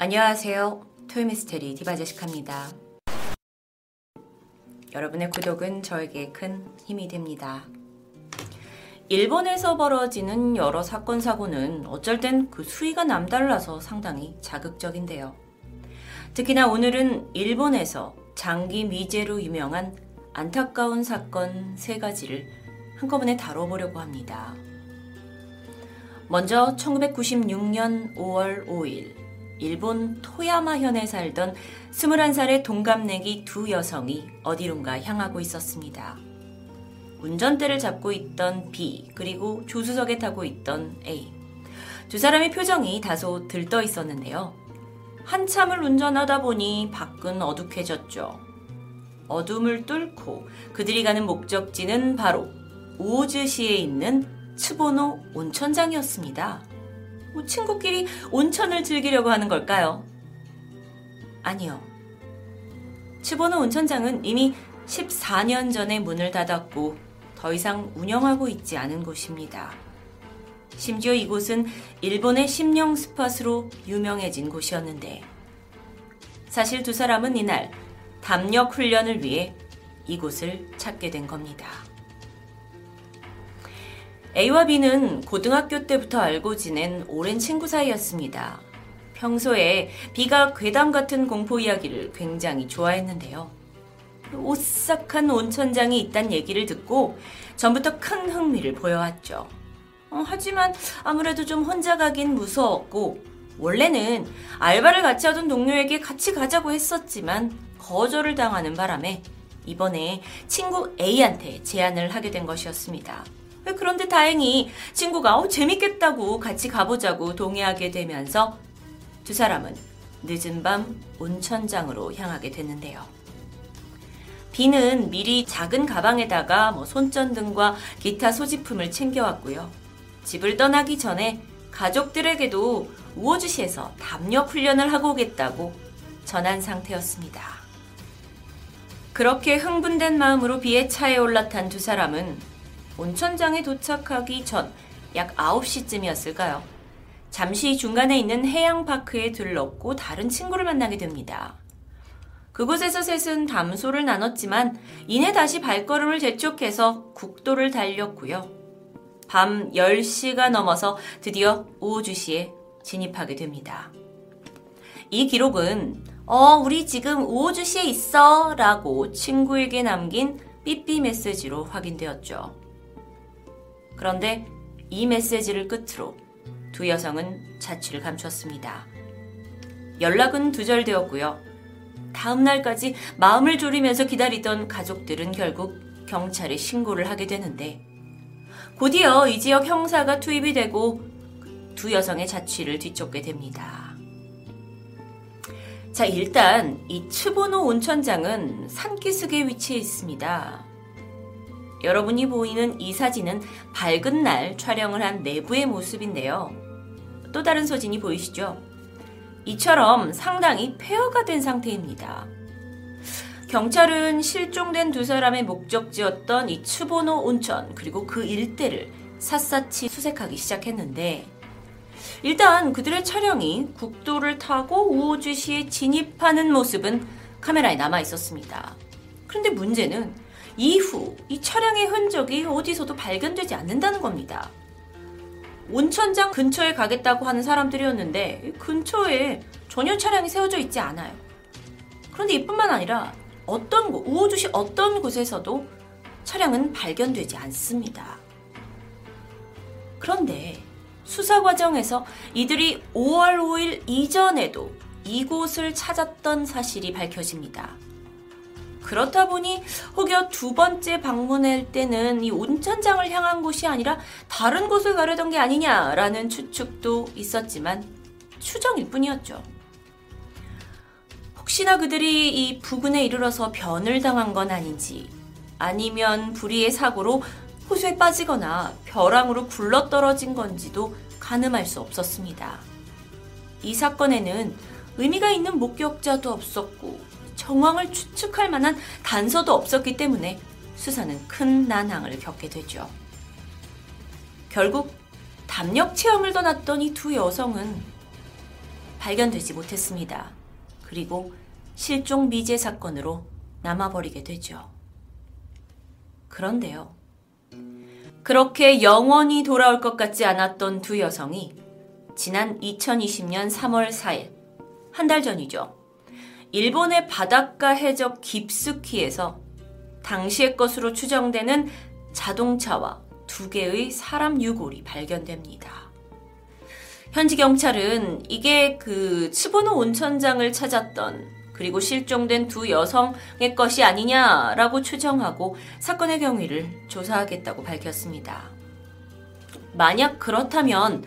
안녕하세요. 토요미스테리 디바제시카입니다. 여러분의 구독은 저에게 큰 힘이 됩니다. 일본에서 벌어지는 여러 사건, 사고는 어쩔 땐 그 수위가 남달라서 상당히 자극적인데요. 특히나 오늘은 일본에서 장기 미제로 유명한 안타까운 사건 세 가지를 한꺼번에 다뤄보려고 합니다. 먼저 1996년 5월 5일 일본 토야마현에 살던 21살의 동갑내기 두 여성이 어디론가 향하고 있었습니다. 운전대를 잡고 있던 B 그리고 조수석에 타고 있던 A 두 사람의 표정이 다소 들떠 있었는데요. 한참을 운전하다 보니 밖은 어둑해졌죠. 어둠을 뚫고 그들이 가는 목적지는 바로 오즈시에 있는 츠보노 온천장이었습니다. 뭐 친구끼리 온천을 즐기려고 하는 걸까요? 아니요. 츠보노 온천장은 이미 14년 전에 문을 닫았고 더 이상 운영하고 있지 않은 곳입니다. 심지어 이곳은 일본의 심령 스팟으로 유명해진 곳이었는데 사실 두 사람은 이날 담력 훈련을 위해 이곳을 찾게 된 겁니다. A와 B는 고등학교 때부터 알고 지낸 오랜 친구 사이였습니다. 평소에 B가 괴담 같은 공포 이야기를 굉장히 좋아했는데요. 오싹한 온천장이 있다는 얘기를 듣고 전부터 큰 흥미를 보여왔죠. 어, 하지만 아무래도 좀 혼자 가긴 무서웠고 원래는 알바를 같이 하던 동료에게 같이 가자고 했었지만 거절을 당하는 바람에 이번에 친구 A한테 제안을 하게 된 것이었습니다. 그런데 다행히 친구가 어, 재밌겠다고 같이 가보자고 동의하게 되면서 두 사람은 늦은 밤 온천장으로 향하게 됐는데요. 비는 미리 작은 가방에다가 뭐 손전등과 기타 소지품을 챙겨왔고요. 집을 떠나기 전에 가족들에게도 우호주시에서 담력 훈련을 하고 오겠다고 전한 상태였습니다. 그렇게 흥분된 마음으로 비의 차에 올라탄 두 사람은 온천장에 도착하기 전 약 9시쯤이었을까요? 잠시 중간에 있는 해양파크에 들렀고 다른 친구를 만나게 됩니다. 그곳에서 셋은 담소를 나눴지만 이내 다시 발걸음을 재촉해서 국도를 달렸고요. 밤 10시가 넘어서 드디어 우호주시에 진입하게 됩니다. 이 기록은 어, 우리 지금 우호주시에 있어 라고 친구에게 남긴 삐삐 메시지로 확인되었죠. 그런데 이 메시지를 끝으로 두 여성은 자취를 감췄습니다. 연락은 두절되었고요. 다음 날까지 마음을 졸이면서 기다리던 가족들은 결국 경찰에 신고를 하게 되는데 곧이어 이 지역 형사가 투입이 되고 두 여성의 자취를 뒤쫓게 됩니다. 자, 일단 이 츠보노 온천장은 산기슭에 위치해 있습니다. 여러분이 보이는 이 사진은 밝은 날 촬영을 한 내부의 모습인데요. 또 다른 사진이 보이시죠? 이처럼 상당히 폐허가 된 상태입니다. 경찰은 실종된 두 사람의 목적지였던 이 츠보노 온천 그리고 그 일대를 샅샅이 수색하기 시작했는데 일단 그들의 차량이 국도를 타고 우호주시에 진입하는 모습은 카메라에 남아 있었습니다. 그런데 문제는 이후 이 차량의 흔적이 어디서도 발견되지 않는다는 겁니다. 온천장 근처에 가겠다고 하는 사람들이었는데 근처에 전혀 차량이 세워져 있지 않아요. 그런데 이뿐만 아니라 어떤 곳, 우호주시 어떤 곳에서도 차량은 발견되지 않습니다. 그런데 수사 과정에서 이들이 5월 5일 이전에도 이곳을 찾았던 사실이 밝혀집니다. 그렇다 보니 혹여 두 번째 방문할 때는 이 온천장을 향한 곳이 아니라 다른 곳을 가려던 게 아니냐라는 추측도 있었지만 추정일 뿐이었죠. 혹시나 그들이 이 부근에 이르러서 변을 당한 건 아닌지 아니면 불의의 사고로 호수에 빠지거나 벼랑으로 굴러떨어진 건지도 가늠할 수 없었습니다. 이 사건에는 의미가 있는 목격자도 없었고 정황을 추측할 만한 단서도 없었기 때문에 수사는 큰 난항을 겪게 되죠. 결국 담력 체험을 떠났던 이 두 여성은 발견되지 못했습니다. 그리고 실종 미제 사건으로 남아버리게 되죠. 그런데요. 그렇게 영원히 돌아올 것 같지 않았던 두 여성이 지난 2020년 3월 4일, 한 달 전이죠. 일본의 바닷가 해적 깊숙이에서 당시의 것으로 추정되는 자동차와 두 개의 사람 유골이 발견됩니다. 현지 경찰은 이게 그 츠보노 온천장을 찾았던 그리고 실종된 두 여성의 것이 아니냐라고 추정하고 사건의 경위를 조사하겠다고 밝혔습니다. 만약 그렇다면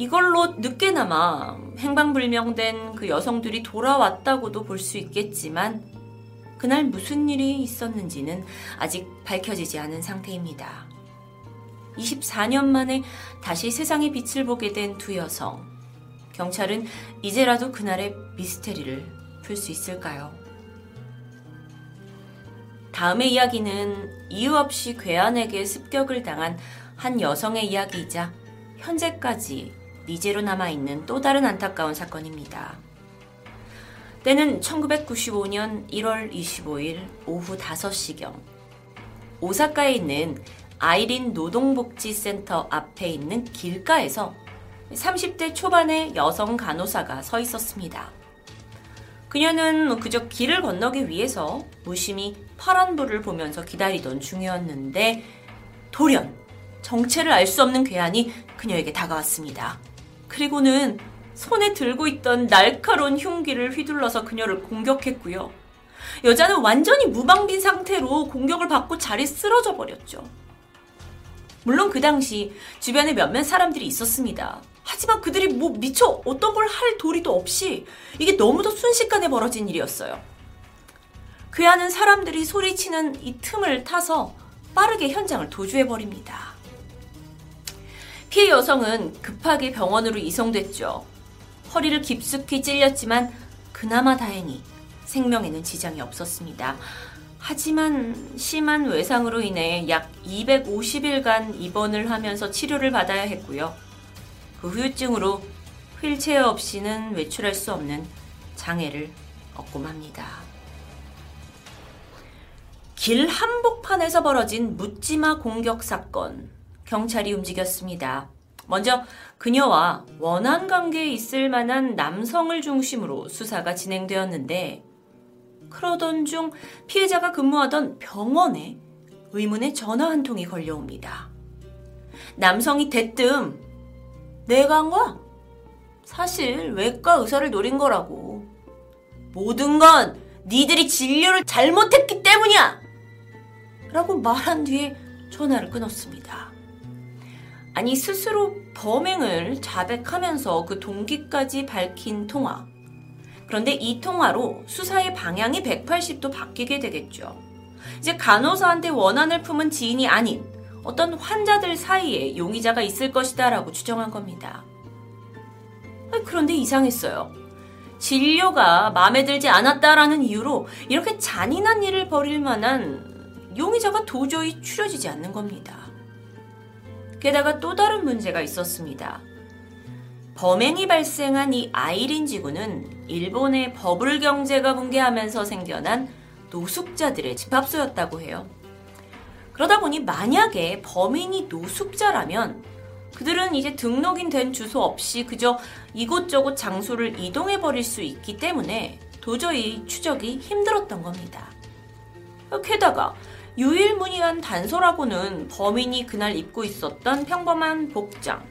이걸로 늦게나마 행방불명된 그 여성들이 돌아왔다고도 볼 수 있겠지만 그날 무슨 일이 있었는지는 아직 밝혀지지 않은 상태입니다. 24년 만에 다시 세상의 빛을 보게 된 두 여성. 경찰은 이제라도 그날의 미스테리를 풀 수 있을까요? 다음의 이야기는 이유 없이 괴한에게 습격을 당한 한 여성의 이야기이자 현재까지 미제로 남아있는 또 다른 안타까운 사건입니다. 때는 1995년 1월 25일 오후 5시경 오사카에 있는 아이린 노동복지센터 앞에 있는 길가에서 30대 초반의 여성 간호사가 서 있었습니다. 그녀는 그저 길을 건너기 위해서 무심히 파란 불을 보면서 기다리던 중이었는데 돌연 정체를 알 수 없는 괴한이 그녀에게 다가왔습니다. 그리고는 손에 들고 있던 날카로운 흉기를 휘둘러서 그녀를 공격했고요. 여자는 완전히 무방비 상태로 공격을 받고 자리에 쓰러져 버렸죠. 물론 그 당시 주변에 몇몇 사람들이 있었습니다. 하지만 그들이 뭐 미처 어떤 걸 할 도리도 없이 이게 너무도 순식간에 벌어진 일이었어요. 괴하는 사람들이 소리치는 이 틈을 타서 빠르게 현장을 도주해버립니다. 피해 여성은 급하게 병원으로 이송됐죠. 허리를 깊숙이 찔렸지만 그나마 다행히 생명에는 지장이 없었습니다. 하지만 심한 외상으로 인해 약 250일간 입원을 하면서 치료를 받아야 했고요. 그 후유증으로 휠체어 없이는 외출할 수 없는 장애를 얻고 맙니다. 길 한복판에서 벌어진 묻지마 공격 사건. 경찰이 움직였습니다. 먼저 그녀와 원한 관계에 있을 만한 남성을 중심으로 수사가 진행되었는데 그러던 중 피해자가 근무하던 병원에 의문의 전화 한 통이 걸려옵니다. 남성이 대뜸 내가 한 거야? 사실 외과 의사를 노린 거라고. 모든 건 니들이 진료를 잘못했기 때문이야! 라고 말한 뒤에 전화를 끊었습니다. 아니, 스스로 범행을 자백하면서 그 동기까지 밝힌 통화. 그런데 이 통화로 수사의 방향이 180도 바뀌게 되겠죠. 이제 간호사한테 원한을 품은 지인이 아닌 어떤 환자들 사이에 용의자가 있을 것이다 라고 추정한 겁니다. 그런데 이상했어요. 진료가 마음에 들지 않았다라는 이유로 이렇게 잔인한 일을 벌일 만한 용의자가 도저히 추려지지 않는 겁니다. 게다가 또 다른 문제가 있었습니다. 범행이 발생한 이 아이린 지구는 일본의 버블 경제가 붕괴하면서 생겨난 노숙자들의 집합소였다고 해요. 그러다 보니 만약에 범인이 노숙자라면 그들은 이제 등록인 된 주소 없이 그저 이곳저곳 장소를 이동해 버릴 수 있기 때문에 도저히 추적이 힘들었던 겁니다. 게다가 유일무이한 단서라고는 범인이 그날 입고 있었던 평범한 복장,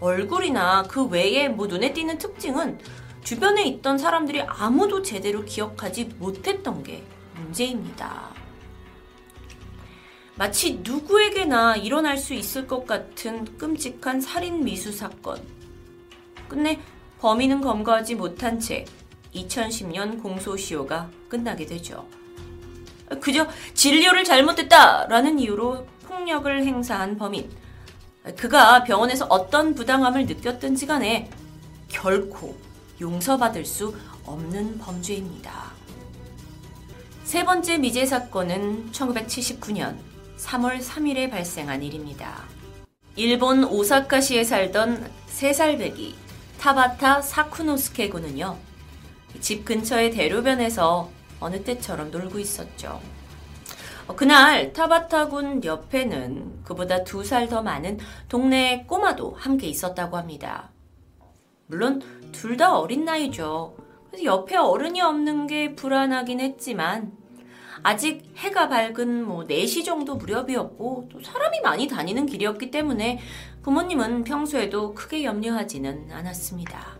얼굴이나 그 외에 뭐 눈에 띄는 특징은 주변에 있던 사람들이 아무도 제대로 기억하지 못했던 게 문제입니다. 마치 누구에게나 일어날 수 있을 것 같은 끔찍한 살인 미수 사건. 끝내 범인은 검거하지 못한 채 2010년 공소시효가 끝나게 되죠. 그저 진료를 잘못했다라는 이유로 폭력을 행사한 범인. 그가 병원에서 어떤 부당함을 느꼈든지 간에 결코 용서받을 수 없는 범죄입니다. 세 번째 미제 사건은 1979년 3월 3일에 발생한 일입니다. 일본 오사카시에 살던 3살배기 타바타 사쿠노스케 군은요. 집 근처의 대로변에서 어느 때처럼 놀고 있었죠. 어, 그날 타바타 군 옆에는 그보다 두 살 더 많은 동네 꼬마도 함께 있었다고 합니다. 물론 둘 다 어린 나이죠. 그래서 옆에 어른이 없는 게 불안하긴 했지만 아직 해가 밝은 뭐 4시 정도 무렵이었고 또 사람이 많이 다니는 길이었기 때문에 부모님은 평소에도 크게 염려하지는 않았습니다.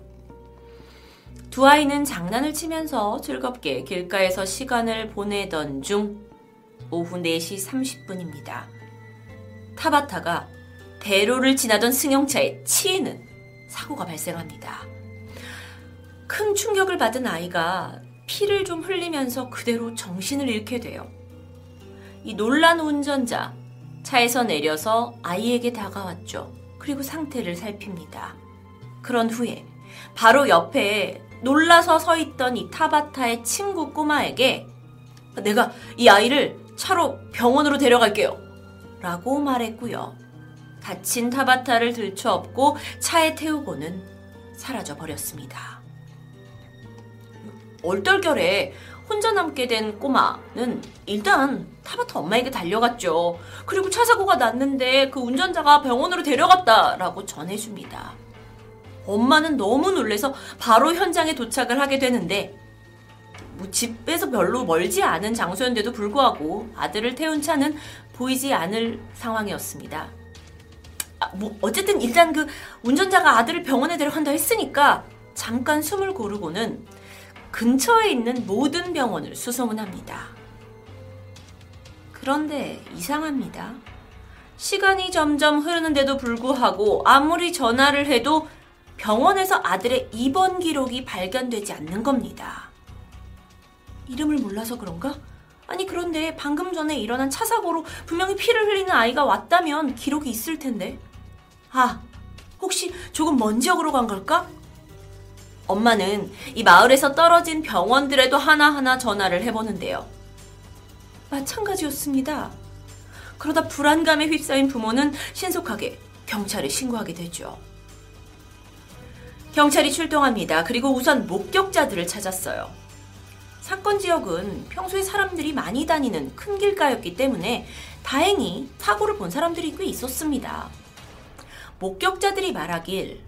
두 아이는 장난을 치면서 즐겁게 길가에서 시간을 보내던 중 오후 4시 30분입니다. 타바타가 대로를 지나던 승용차에 치이는 사고가 발생합니다. 큰 충격을 받은 아이가 피를 좀 흘리면서 그대로 정신을 잃게 돼요. 이 놀란 운전자, 차에서 내려서 아이에게 다가왔죠. 그리고 상태를 살핍니다. 그런 후에 바로 옆에 놀라서 서 있던 이 타바타의 친구 꼬마에게 내가 이 아이를 차로 병원으로 데려갈게요. 라고 말했고요. 다친 타바타를 들쳐업고 차에 태우고는 사라져 버렸습니다. 얼떨결에 혼자 남게 된 꼬마는 일단 타바타 엄마에게 달려갔죠. 그리고 차 사고가 났는데 그 운전자가 병원으로 데려갔다라고 전해줍니다. 엄마는 너무 놀래서 바로 현장에 도착을 하게 되는데 뭐 집에서 별로 멀지 않은 장소였는데도 불구하고 아들을 태운 차는 보이지 않을 상황이었습니다. 아, 뭐 어쨌든 일단 그 운전자가 아들을 병원에 데려간다 했으니까 잠깐 숨을 고르고는 근처에 있는 모든 병원을 수소문합니다. 그런데 이상합니다. 시간이 점점 흐르는데도 불구하고 아무리 전화를 해도 병원에서 아들의 입원 기록이 발견되지 않는 겁니다. 이름을 몰라서 그런가? 아니 그런데 방금 전에 일어난 차 사고로 분명히 피를 흘리는 아이가 왔다면 기록이 있을 텐데. 아, 혹시 조금 먼 지역으로 간 걸까? 엄마는 이 마을에서 떨어진 병원들에도 하나하나 전화를 해보는데요. 마찬가지였습니다. 그러다 불안감에 휩싸인 부모는 신속하게 경찰에 신고하게 되죠. 경찰이 출동합니다. 그리고 우선 목격자들을 찾았어요. 사건 지역은 평소에 사람들이 많이 다니는 큰 길가였기 때문에 다행히 사고를 본 사람들이 꽤 있었습니다. 목격자들이 말하길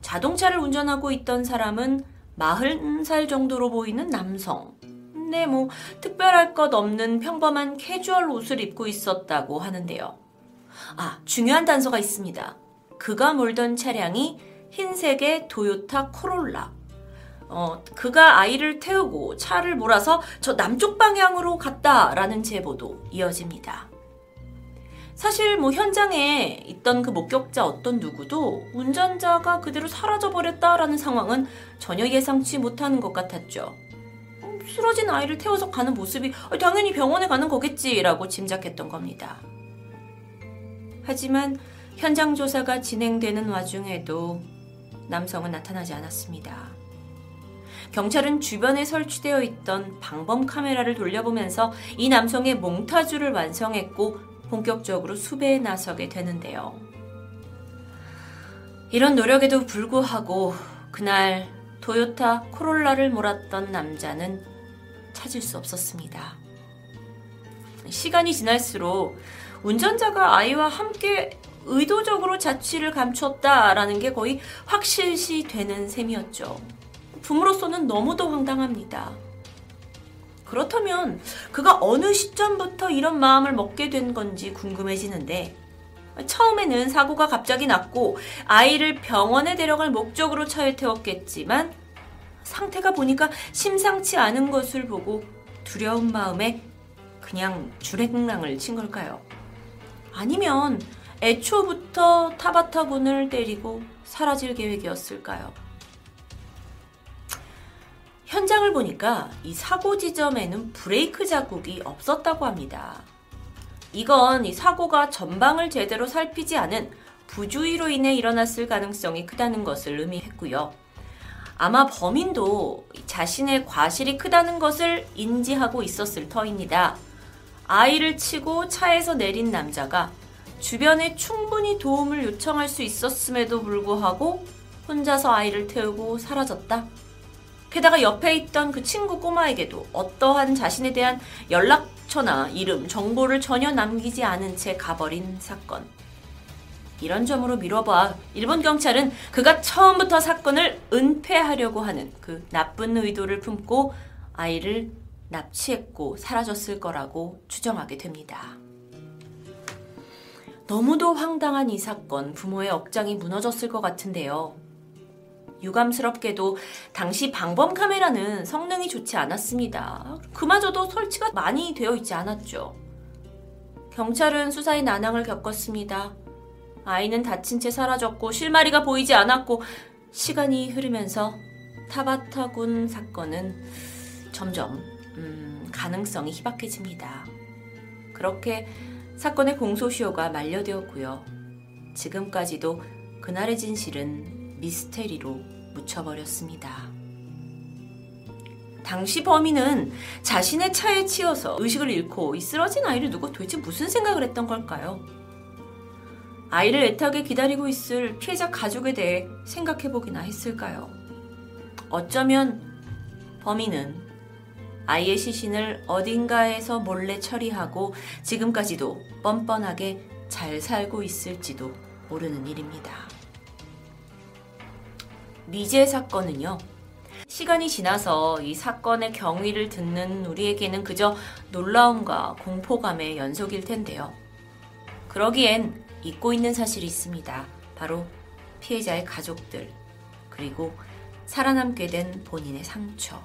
자동차를 운전하고 있던 사람은 40살 정도로 보이는 남성. 네, 뭐, 특별할 것 없는 평범한 캐주얼 옷을 입고 있었다고 하는데요. 아, 중요한 단서가 있습니다. 그가 몰던 차량이 흰색의 도요타 코롤라. 어, 그가 아이를 태우고 차를 몰아서 저 남쪽 방향으로 갔다라는 제보도 이어집니다. 사실 뭐 현장에 있던 그 목격자 어떤 누구도 운전자가 그대로 사라져버렸다라는 상황은 전혀 예상치 못하는 것 같았죠. 음, 쓰러진 아이를 태워서 가는 모습이 당연히 병원에 가는 거겠지라고 짐작했던 겁니다. 하지만 현장 조사가 진행되는 와중에도 남성은 나타나지 않았습니다. 경찰은 주변에 설치되어 있던 방범 카메라를 돌려보면서 이 남성의 몽타주를 완성했고 본격적으로 수배에 나서게 되는데요. 이런 노력에도 불구하고 그날 토요타 코롤라를 몰았던 남자는 찾을 수 없었습니다. 시간이 지날수록 운전자가 아이와 함께 의도적으로 자취를 감췄다라는 게 거의 확실시 되는 셈이었죠. 부모로서는 너무도 황당합니다. 그렇다면 그가 어느 시점부터 이런 마음을 먹게 된 건지 궁금해지는데 처음에는 사고가 갑자기 났고 아이를 병원에 데려갈 목적으로 차에 태웠겠지만 상태가 보니까 심상치 않은 것을 보고 두려운 마음에 그냥 주행랑을 친 걸까요? 아니면 애초부터 타바타군을 때리고 사라질 계획이었을까요? 현장을 보니까 이 사고 지점에는 브레이크 자국이 없었다고 합니다. 이건 이 사고가 전방을 제대로 살피지 않은 부주의로 인해 일어났을 가능성이 크다는 것을 의미했고요. 아마 범인도 자신의 과실이 크다는 것을 인지하고 있었을 터입니다. 아이를 치고 차에서 내린 남자가 주변에 충분히 도움을 요청할 수 있었음에도 불구하고 혼자서 아이를 태우고 사라졌다. 게다가 옆에 있던 그 친구 꼬마에게도 어떠한 자신에 대한 연락처나 이름, 정보를 전혀 남기지 않은 채 가버린 사건. 이런 점으로 미뤄봐 일본 경찰은 그가 처음부터 사건을 은폐하려고 하는 그 나쁜 의도를 품고 아이를 납치했고 사라졌을 거라고 추정하게 됩니다. 너무도 황당한 이 사건, 부모의 억장이 무너졌을 것 같은데요. 유감스럽게도 당시 방범 카메라는 성능이 좋지 않았습니다. 그마저도 설치가 많이 되어 있지 않았죠. 경찰은 수사의 난항을 겪었습니다. 아이는 다친 채 사라졌고 실마리가 보이지 않았고 시간이 흐르면서 타바타군 사건은 점점 음, 가능성이 희박해집니다. 그렇게 사건의 공소시효가 만료되었고요. 지금까지도 그날의 진실은 미스테리로 묻혀버렸습니다. 당시 범인은 자신의 차에 치여서 의식을 잃고 이 쓰러진 아이를 두고 도대체 무슨 생각을 했던 걸까요? 아이를 애타게 기다리고 있을 피해자 가족에 대해 생각해보기나 했을까요? 어쩌면 범인은 아이의 시신을 어딘가에서 몰래 처리하고 지금까지도 뻔뻔하게 잘 살고 있을지도 모르는 일입니다. 미제 사건은요, 시간이 지나서 이 사건의 경위를 듣는 우리에게는 그저 놀라움과 공포감의 연속일 텐데요. 그러기엔 잊고 있는 사실이 있습니다. 바로 피해자의 가족들, 그리고 살아남게 된 본인의 상처.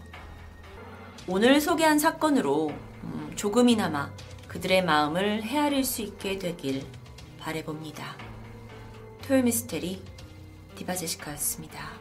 오늘 소개한 사건으로 음, 조금이나마 그들의 마음을 헤아릴 수 있게 되길 바래봅니다. 토요 미스테리 디바제시카였습니다.